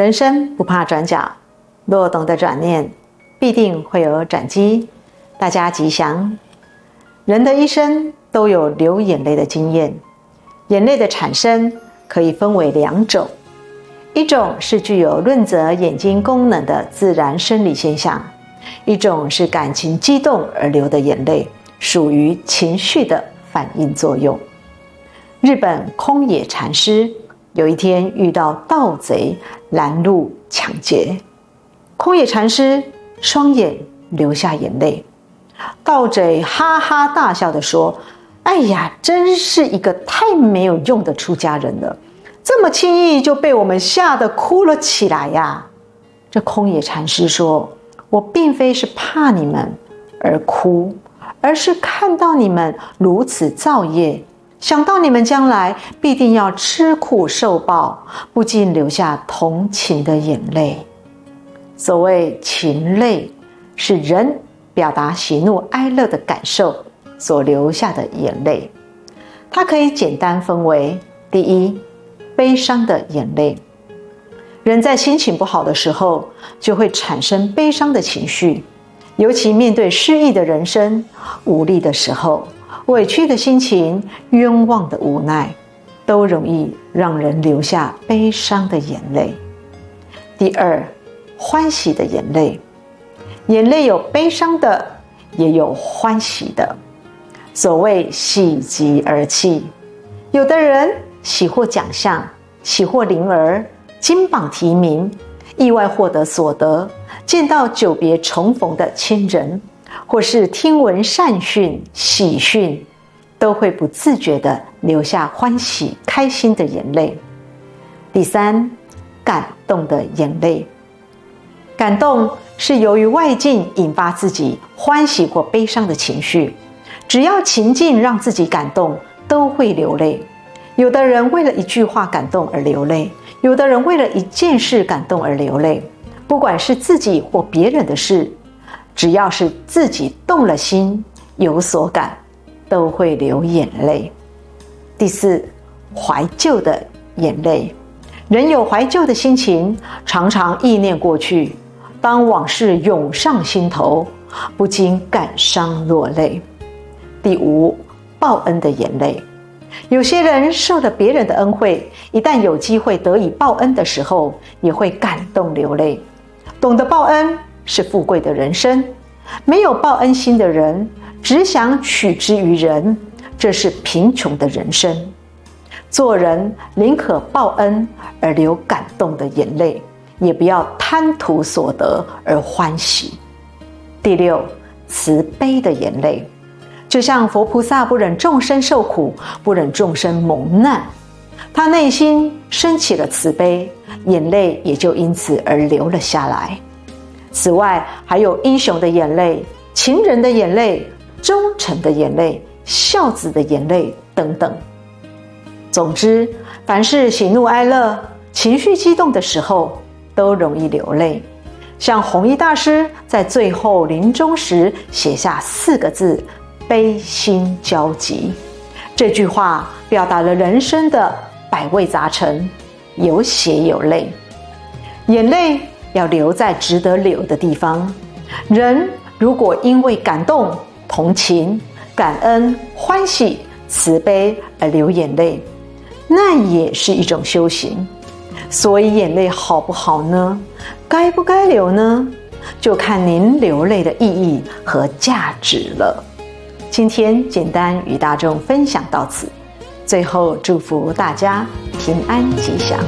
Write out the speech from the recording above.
人生不怕转角，若懂得转念，必定会有转机。大家吉祥。人的一生都有流眼泪的经验，眼泪的产生可以分为两种，一种是具有润泽眼睛功能的自然生理现象，一种是感情激动而流的眼泪，属于情绪的反应作用。日本空野禅师有一天遇到盗贼拦路抢劫，空野禅师双眼流下眼泪。盗贼哈哈大笑地说：“哎呀，真是一个太没有用的出家人了，这么轻易就被我们吓得哭了起来呀！”这空野禅师说：“我并非是怕你们而哭，而是看到你们如此造业，想到你们将来必定要吃苦受报，不禁流下同情的眼泪。所谓情泪，是人。”表达喜怒哀乐的感受所流下的眼泪，它可以简单分为：第一，悲伤的眼泪。人在心情不好的时候，就会产生悲伤的情绪，尤其面对失意的人生、无力的时候、委屈的心情、冤枉的无奈，都容易让人流下悲伤的眼泪。第二，欢喜的眼泪。眼泪有悲伤的，也有欢喜的。所谓喜极而泣，有的人喜获奖项，喜获麟儿、金榜题名，意外获得所得，见到久别重逢的亲人，或是听闻善讯、喜讯，都会不自觉地流下欢喜、开心的眼泪。第三，感动的眼泪。感动是由于外境引发自己欢喜或悲伤的情绪，只要情境让自己感动，都会流泪。有的人为了一句话感动而流泪，有的人为了一件事感动而流泪。不管是自己或别人的事，只要是自己动了心，有所感，都会流眼泪。第四，怀旧的眼泪。人有怀旧的心情，常常忆念过去。当往事涌上心头，不禁感伤落泪。第五，报恩的眼泪。有些人受了别人的恩惠，一旦有机会得以报恩的时候，也会感动流泪。懂得报恩是富贵的人生，没有报恩心的人，只想取之于人，这是贫穷的人生。做人宁可报恩而流感动的眼泪。也不要贪图所得而欢喜。第六，慈悲的眼泪，就像佛菩萨不忍众生受苦，不忍众生蒙难，他内心升起了慈悲，眼泪也就因此而流了下来。此外，还有英雄的眼泪、情人的眼泪、忠诚的眼泪、孝子的眼泪等等。总之，凡是喜怒哀乐、情绪激动的时候，都容易流泪，像弘一大师在最后临终时写下四个字：“悲心交集”。这句话表达了人生的百味杂陈，有血有泪。眼泪要留在值得留的地方。人如果因为感动、同情、感恩、欢喜、慈悲而流眼泪，那也是一种修行。所以眼泪好不好呢？该不该流呢？就看您流泪的意义和价值了。今天简单与大众分享到此，最后祝福大家平安吉祥。